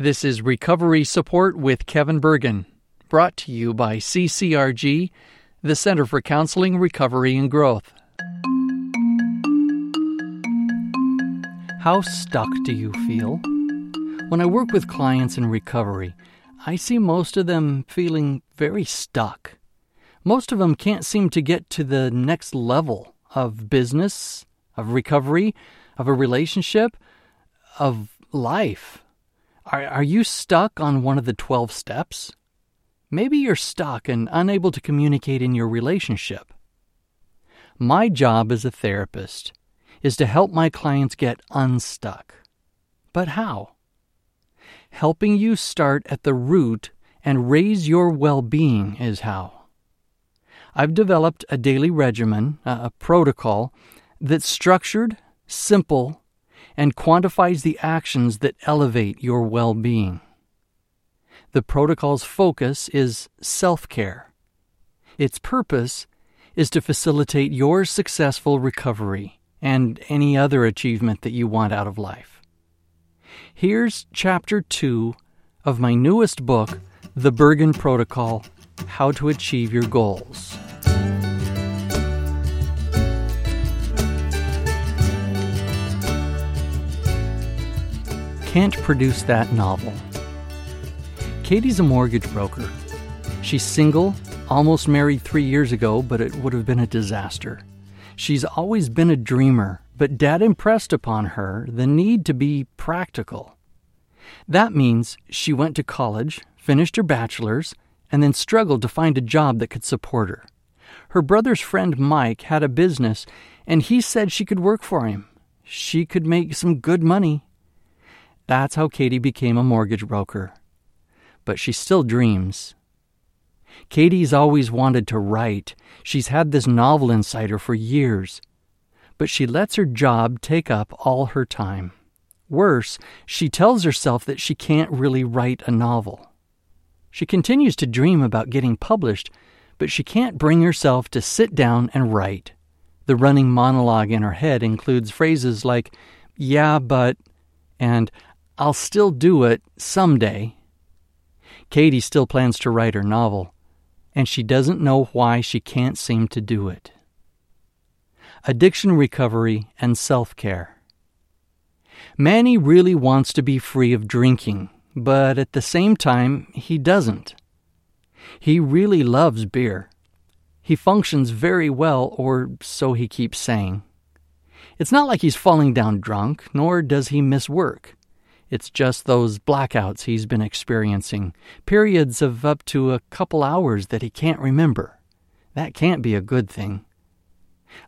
This is Recovery Support with Kevin Bergen, brought to you by CCRG, the Center for Counseling, Recovery, and Growth. How stuck do you feel? When I work with clients in recovery, I see most of them feeling very stuck. Most of them can't seem to get to the next level of business, of recovery, of a relationship, of life. Are, are you stuck on one of the 12 steps? Maybe you're stuck and unable to communicate in your relationship. My job as a therapist is to help my clients get unstuck. But how? Helping you start at the root and raise your well being is how. I've developed a daily regimen, a protocol, that's structured, simple, and quantifies the actions that elevate your well being. The protocol's focus is self care. Its purpose is to facilitate your successful recovery and any other achievement that you want out of life. Here's chapter two of my newest book, The Bergen Protocol How to Achieve Your Goals. Can't produce that novel. Katie's a mortgage broker. She's single, almost married three years ago, but it would have been a disaster. She's always been a dreamer, but Dad impressed upon her the need to be practical. That means she went to college, finished her bachelor's, and then struggled to find a job that could support her. Her brother's friend Mike had a business, and he said she could work for him. She could make some good money that's how Katie became a mortgage broker. But she still dreams. Katie's always wanted to write. She's had this novel inside her for years. But she lets her job take up all her time. Worse, she tells herself that she can't really write a novel. She continues to dream about getting published, but she can't bring herself to sit down and write. The running monologue in her head includes phrases like, yeah, but, and I'll still do it someday. Katie still plans to write her novel, and she doesn't know why she can't seem to do it. Addiction recovery and self care. Manny really wants to be free of drinking, but at the same time, he doesn't. He really loves beer. He functions very well, or so he keeps saying. It's not like he's falling down drunk, nor does he miss work. It's just those blackouts he's been experiencing, periods of up to a couple hours that he can't remember. That can't be a good thing.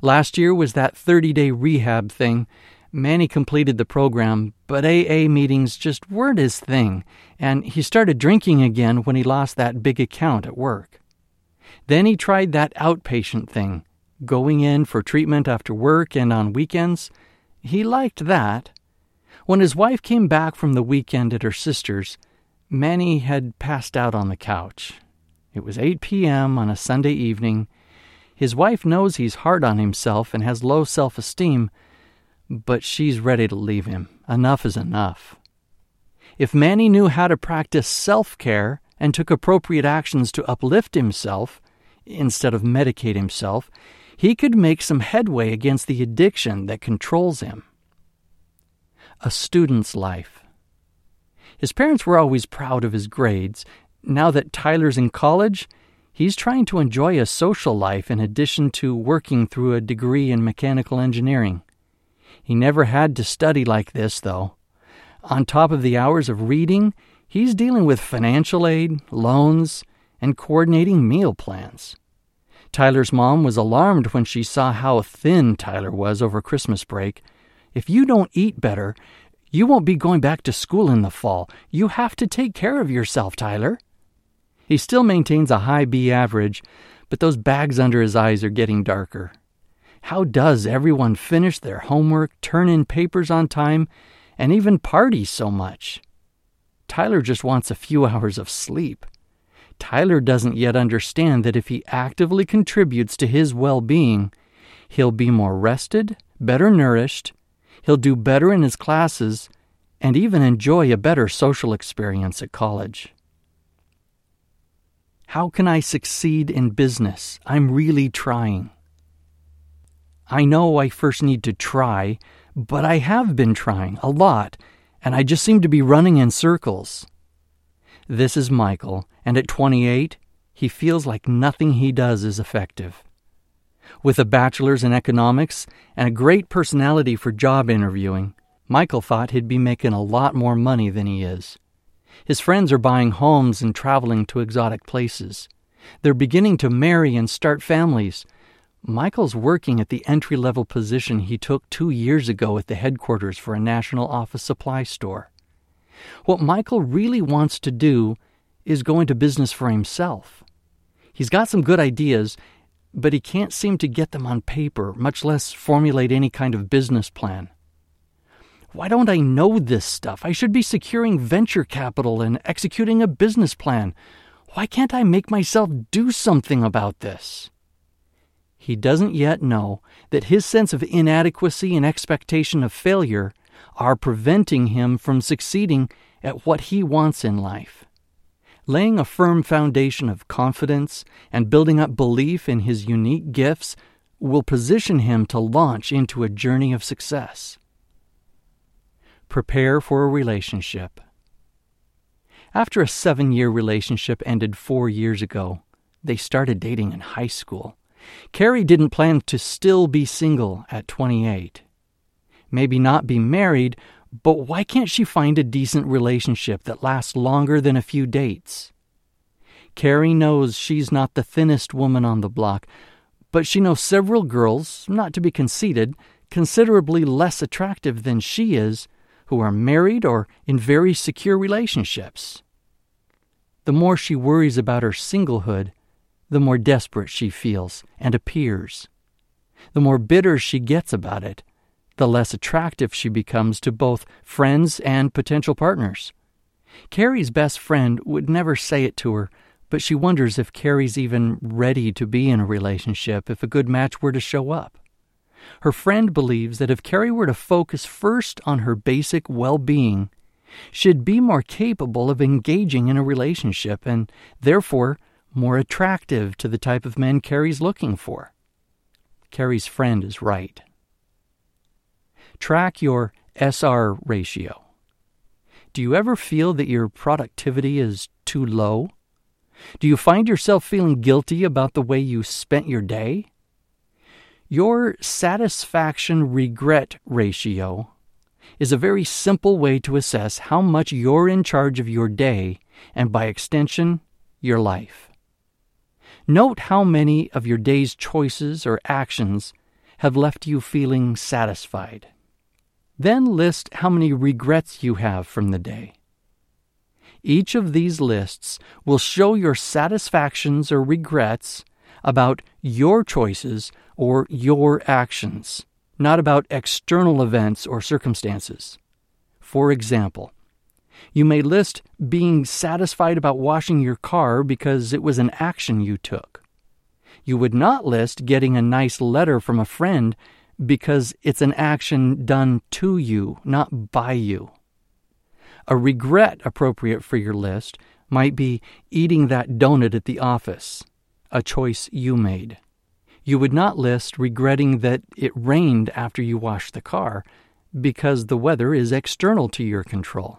Last year was that 30 day rehab thing. Manny completed the program, but AA meetings just weren't his thing, and he started drinking again when he lost that big account at work. Then he tried that outpatient thing, going in for treatment after work and on weekends. He liked that, when his wife came back from the weekend at her sister's, Manny had passed out on the couch. It was 8 p.m. on a Sunday evening. His wife knows he's hard on himself and has low self esteem, but she's ready to leave him. Enough is enough. If Manny knew how to practice self care and took appropriate actions to uplift himself instead of medicate himself, he could make some headway against the addiction that controls him a student's life. His parents were always proud of his grades. Now that Tyler's in college, he's trying to enjoy a social life in addition to working through a degree in mechanical engineering. He never had to study like this, though. On top of the hours of reading, he's dealing with financial aid, loans, and coordinating meal plans. Tyler's mom was alarmed when she saw how thin Tyler was over Christmas break if you don't eat better, you won't be going back to school in the fall. You have to take care of yourself, Tyler. He still maintains a high B average, but those bags under his eyes are getting darker. How does everyone finish their homework, turn in papers on time, and even party so much? Tyler just wants a few hours of sleep. Tyler doesn't yet understand that if he actively contributes to his well being, he'll be more rested, better nourished, he'll do better in his classes, and even enjoy a better social experience at college. How can I succeed in business? I'm really trying. I know I first need to try, but I have been trying a lot, and I just seem to be running in circles. This is Michael, and at 28, he feels like nothing he does is effective. With a bachelor's in economics and a great personality for job interviewing, Michael thought he'd be making a lot more money than he is. His friends are buying homes and traveling to exotic places. They're beginning to marry and start families. Michael's working at the entry level position he took two years ago at the headquarters for a national office supply store. What Michael really wants to do is go into business for himself. He's got some good ideas, but he can't seem to get them on paper, much less formulate any kind of business plan. Why don't I know this stuff? I should be securing venture capital and executing a business plan. Why can't I make myself do something about this? He doesn't yet know that his sense of inadequacy and expectation of failure are preventing him from succeeding at what he wants in life. Laying a firm foundation of confidence and building up belief in his unique gifts will position him to launch into a journey of success. Prepare for a relationship. After a seven year relationship ended four years ago, they started dating in high school. Carrie didn't plan to still be single at 28. Maybe not be married, but why can't she find a decent relationship that lasts longer than a few dates? Carrie knows she's not the thinnest woman on the block, but she knows several girls, not to be conceited, considerably less attractive than she is, who are married or in very secure relationships. The more she worries about her singlehood, the more desperate she feels and appears. The more bitter she gets about it, the less attractive she becomes to both friends and potential partners. Carrie's best friend would never say it to her, but she wonders if Carrie's even ready to be in a relationship if a good match were to show up. Her friend believes that if Carrie were to focus first on her basic well being, she'd be more capable of engaging in a relationship and, therefore, more attractive to the type of men Carrie's looking for. Carrie's friend is right. Track your SR ratio. Do you ever feel that your productivity is too low? Do you find yourself feeling guilty about the way you spent your day? Your satisfaction regret ratio is a very simple way to assess how much you're in charge of your day and, by extension, your life. Note how many of your day's choices or actions have left you feeling satisfied. Then list how many regrets you have from the day. Each of these lists will show your satisfactions or regrets about your choices or your actions, not about external events or circumstances. For example, you may list being satisfied about washing your car because it was an action you took. You would not list getting a nice letter from a friend because it's an action done to you, not by you. A regret appropriate for your list might be eating that donut at the office, a choice you made. You would not list regretting that it rained after you washed the car because the weather is external to your control.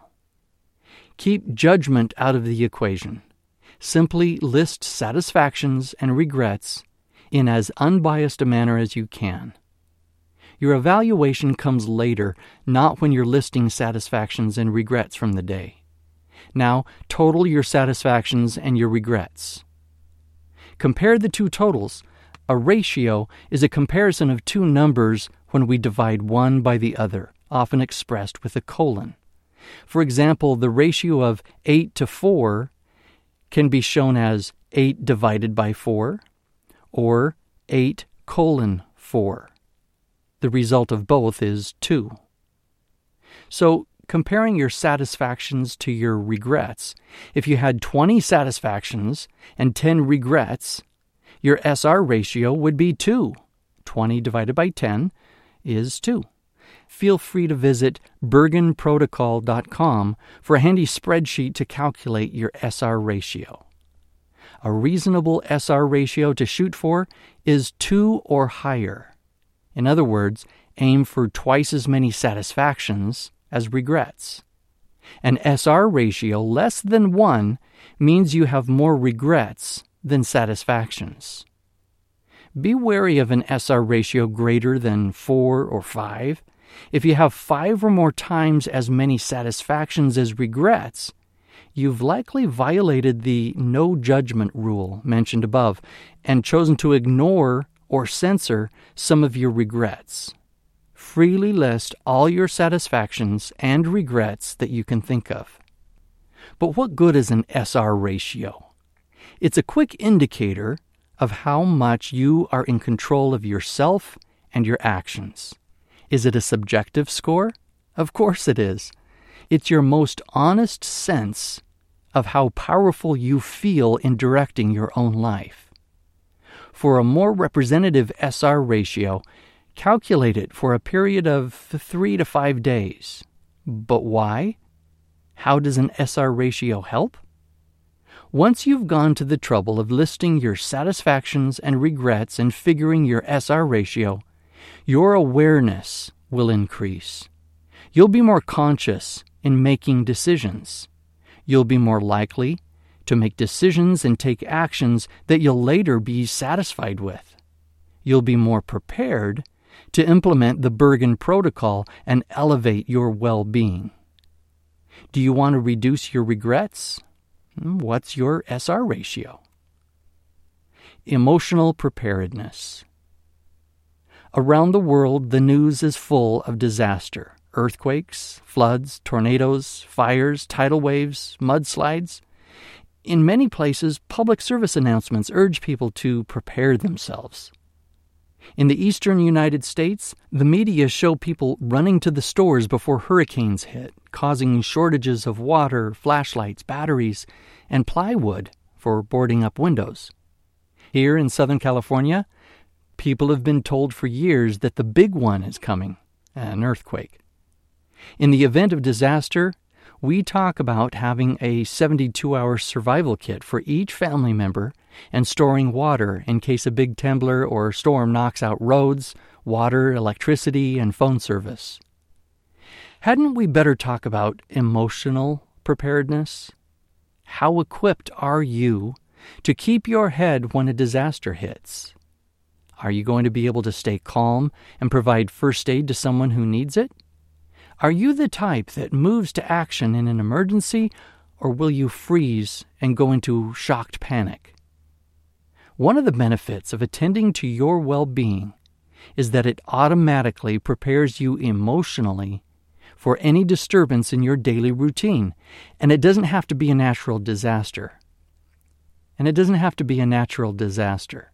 Keep judgment out of the equation. Simply list satisfactions and regrets in as unbiased a manner as you can. Your evaluation comes later, not when you're listing satisfactions and regrets from the day. Now, total your satisfactions and your regrets. Compare the two totals. A ratio is a comparison of two numbers when we divide one by the other, often expressed with a colon. For example, the ratio of 8 to 4 can be shown as 8 divided by 4 or 8 colon 4. The result of both is 2. So, comparing your satisfactions to your regrets, if you had 20 satisfactions and 10 regrets, your SR ratio would be 2. 20 divided by 10 is 2. feel free to visit bergenprotocol.com for a handy spreadsheet to calculate your SR ratio. A reasonable SR ratio to shoot for is 2 or higher. In other words, aim for twice as many satisfactions as regrets. An SR ratio less than 1 means you have more regrets than satisfactions. Be wary of an SR ratio greater than 4 or 5. If you have 5 or more times as many satisfactions as regrets, you've likely violated the no judgment rule mentioned above and chosen to ignore or censor some of your regrets. Freely list all your satisfactions and regrets that you can think of. But what good is an SR ratio? It's a quick indicator of how much you are in control of yourself and your actions. Is it a subjective score? Of course it is. It's your most honest sense of how powerful you feel in directing your own life. For a more representative SR ratio, calculate it for a period of three to five days. But why? How does an SR ratio help? Once you've gone to the trouble of listing your satisfactions and regrets and figuring your SR ratio, your awareness will increase. You'll be more conscious in making decisions. You'll be more likely to make decisions and take actions that you'll later be satisfied with. You'll be more prepared to implement the Bergen Protocol and elevate your well being. Do you want to reduce your regrets? Hmm, what's your SR ratio? Emotional preparedness. Around the world, the news is full of disaster earthquakes, floods, tornadoes, fires, tidal waves, mudslides. In many places, public service announcements urge people to prepare themselves. In the eastern United States, the media show people running to the stores before hurricanes hit, causing shortages of water, flashlights, batteries, and plywood for boarding up windows. Here in Southern California, people have been told for years that the big one is coming an earthquake. In the event of disaster, we talk about having a 72 hour survival kit for each family member and storing water in case a big temblor or storm knocks out roads, water, electricity, and phone service. Hadn't we better talk about emotional preparedness? How equipped are you to keep your head when a disaster hits? Are you going to be able to stay calm and provide first aid to someone who needs it? Are you the type that moves to action in an emergency, or will you freeze and go into shocked panic? One of the benefits of attending to your well being is that it automatically prepares you emotionally for any disturbance in your daily routine, and it doesn't have to be a natural disaster. And it doesn't have to be a natural disaster.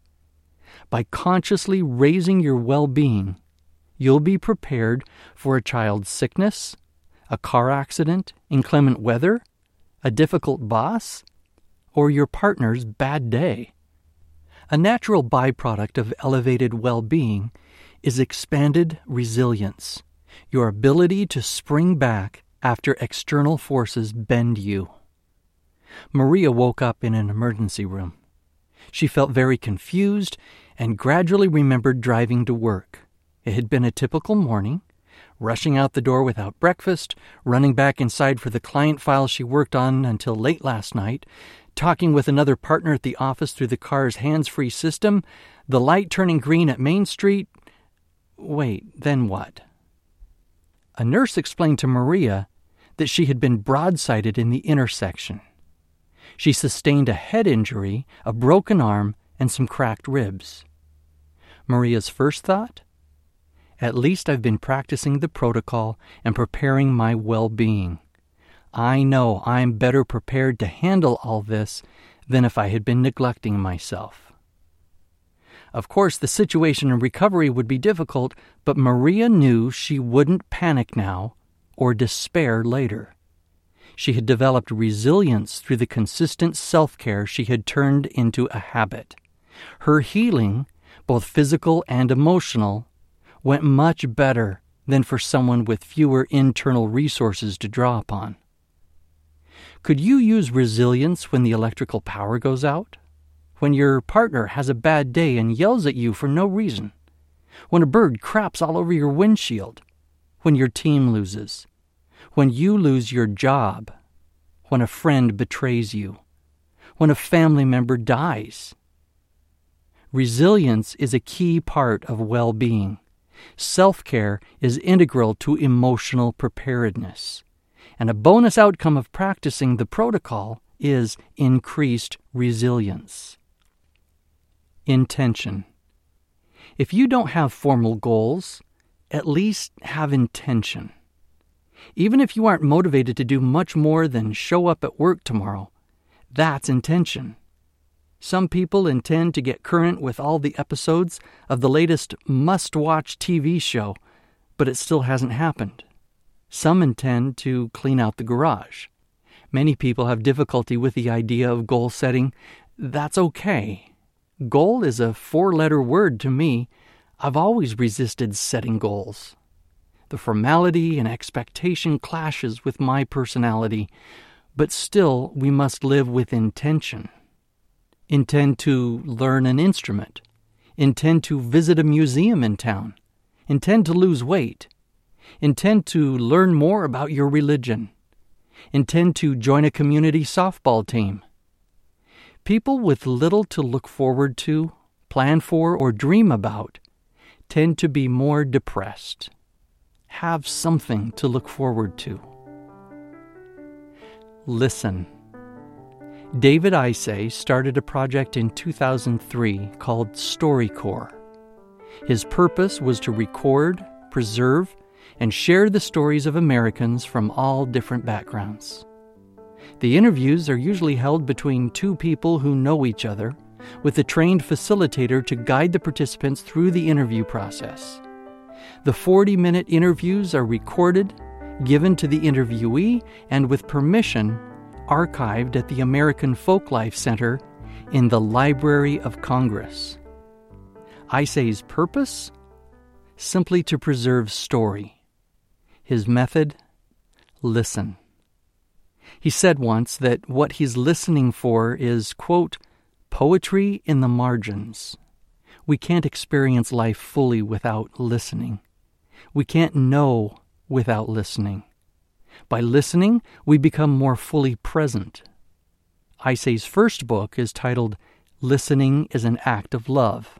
By consciously raising your well being, you'll be prepared for a child's sickness, a car accident, inclement weather, a difficult boss, or your partner's bad day. A natural byproduct of elevated well being is expanded resilience, your ability to spring back after external forces bend you. Maria woke up in an emergency room. She felt very confused and gradually remembered driving to work. It had been a typical morning, rushing out the door without breakfast, running back inside for the client file she worked on until late last night, talking with another partner at the office through the car's hands free system, the light turning green at Main Street. Wait, then what? A nurse explained to Maria that she had been broadsided in the intersection. She sustained a head injury, a broken arm, and some cracked ribs. Maria's first thought? At least I've been practicing the protocol and preparing my well being. I know I'm better prepared to handle all this than if I had been neglecting myself. Of course, the situation in recovery would be difficult, but Maria knew she wouldn't panic now or despair later. She had developed resilience through the consistent self care she had turned into a habit. Her healing, both physical and emotional, went much better than for someone with fewer internal resources to draw upon? Could you use resilience when the electrical power goes out? When your partner has a bad day and yells at you for no reason? When a bird craps all over your windshield? When your team loses? When you lose your job? When a friend betrays you? When a family member dies? Resilience is a key part of well being. Self care is integral to emotional preparedness. And a bonus outcome of practicing the protocol is increased resilience. Intention. If you don't have formal goals, at least have intention. Even if you aren't motivated to do much more than show up at work tomorrow, that's intention. Some people intend to get current with all the episodes of the latest must watch TV show, but it still hasn't happened. Some intend to clean out the garage. Many people have difficulty with the idea of goal setting. That's okay. Goal is a four letter word to me. I've always resisted setting goals. The formality and expectation clashes with my personality, but still we must live with intention. Intend to learn an instrument. Intend to visit a museum in town. Intend to lose weight Intend to learn more about your religion. Intend to join a community softball team. People with little to look forward to, plan for, or dream about tend to be more depressed. Have something to look forward to. Listen. David Isay started a project in 2003 called StoryCorps. His purpose was to record, preserve, and share the stories of Americans from all different backgrounds. The interviews are usually held between two people who know each other, with a trained facilitator to guide the participants through the interview process. The 40 minute interviews are recorded, given to the interviewee, and with permission, archived at the American Folklife Center in the Library of Congress. Isay's purpose? Simply to preserve story his method? Listen. He said once that what he's listening for is, quote, poetry in the margins. We can't experience life fully without listening. We can't know without listening. By listening, we become more fully present. Isay's first book is titled Listening is an Act of Love.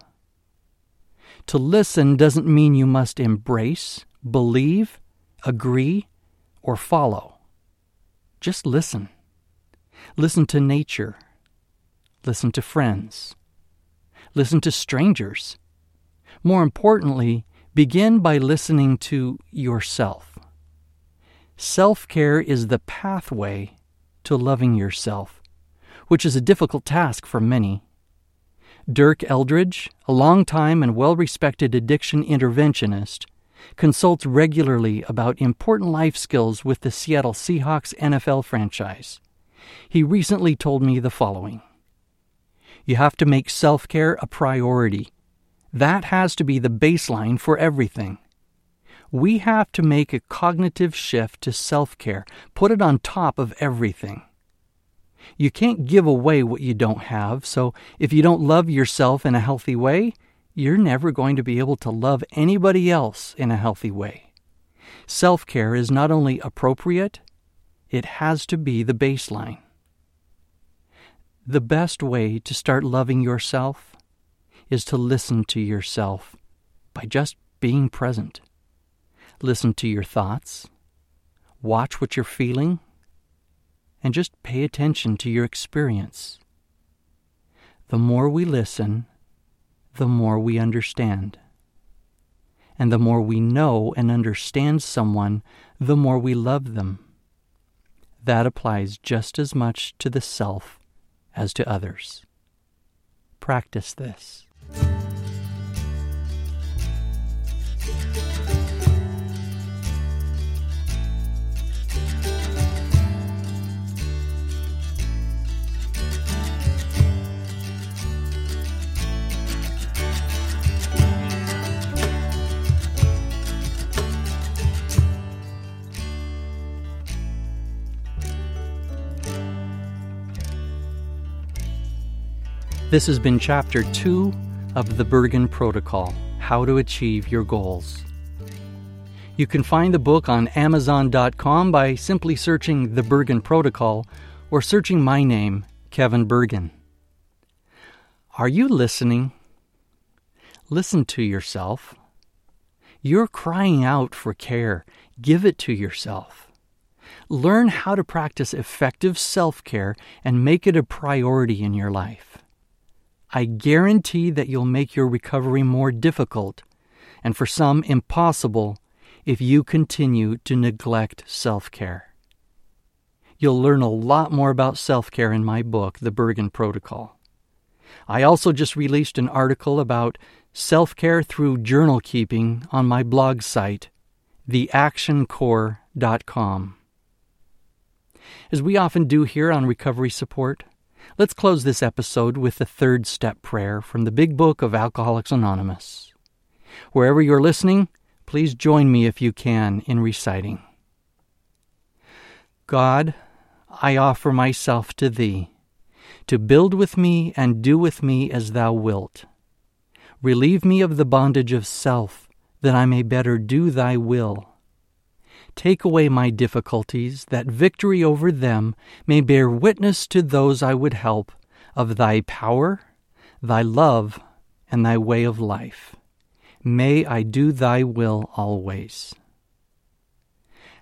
To listen doesn't mean you must embrace, believe, agree, or follow. Just listen. Listen to nature. Listen to friends. Listen to strangers. More importantly, begin by listening to yourself. Self care is the pathway to loving yourself, which is a difficult task for many. Dirk Eldridge, a long-time and well respected addiction interventionist, consults regularly about important life skills with the Seattle Seahawks NFL franchise. He recently told me the following You have to make self care a priority. That has to be the baseline for everything. We have to make a cognitive shift to self care, put it on top of everything. You can't give away what you don't have, so if you don't love yourself in a healthy way, you're never going to be able to love anybody else in a healthy way. Self care is not only appropriate, it has to be the baseline. The best way to start loving yourself is to listen to yourself by just being present. Listen to your thoughts, watch what you're feeling, and just pay attention to your experience. The more we listen, the more we understand. And the more we know and understand someone, the more we love them. That applies just as much to the self as to others. Practice this. This has been Chapter 2 of the Bergen Protocol How to Achieve Your Goals. You can find the book on Amazon.com by simply searching The Bergen Protocol or searching my name, Kevin Bergen. Are you listening? Listen to yourself. You're crying out for care. Give it to yourself. Learn how to practice effective self care and make it a priority in your life. I guarantee that you'll make your recovery more difficult, and for some impossible, if you continue to neglect self care. You'll learn a lot more about self care in my book, The Bergen Protocol. I also just released an article about self care through journal keeping on my blog site, theactioncore.com. As we often do here on Recovery Support, let's close this episode with the third step prayer from the Big Book of Alcoholics Anonymous. Wherever you're listening, please join me if you can in reciting. God, I offer myself to Thee, to build with me and do with me as Thou wilt. Relieve me of the bondage of self, that I may better do Thy will. Take away my difficulties, that victory over them may bear witness to those I would help of Thy power, Thy love, and Thy way of life. May I do Thy will always.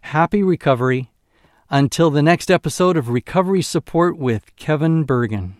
Happy recovery. Until the next episode of Recovery Support with Kevin Bergen.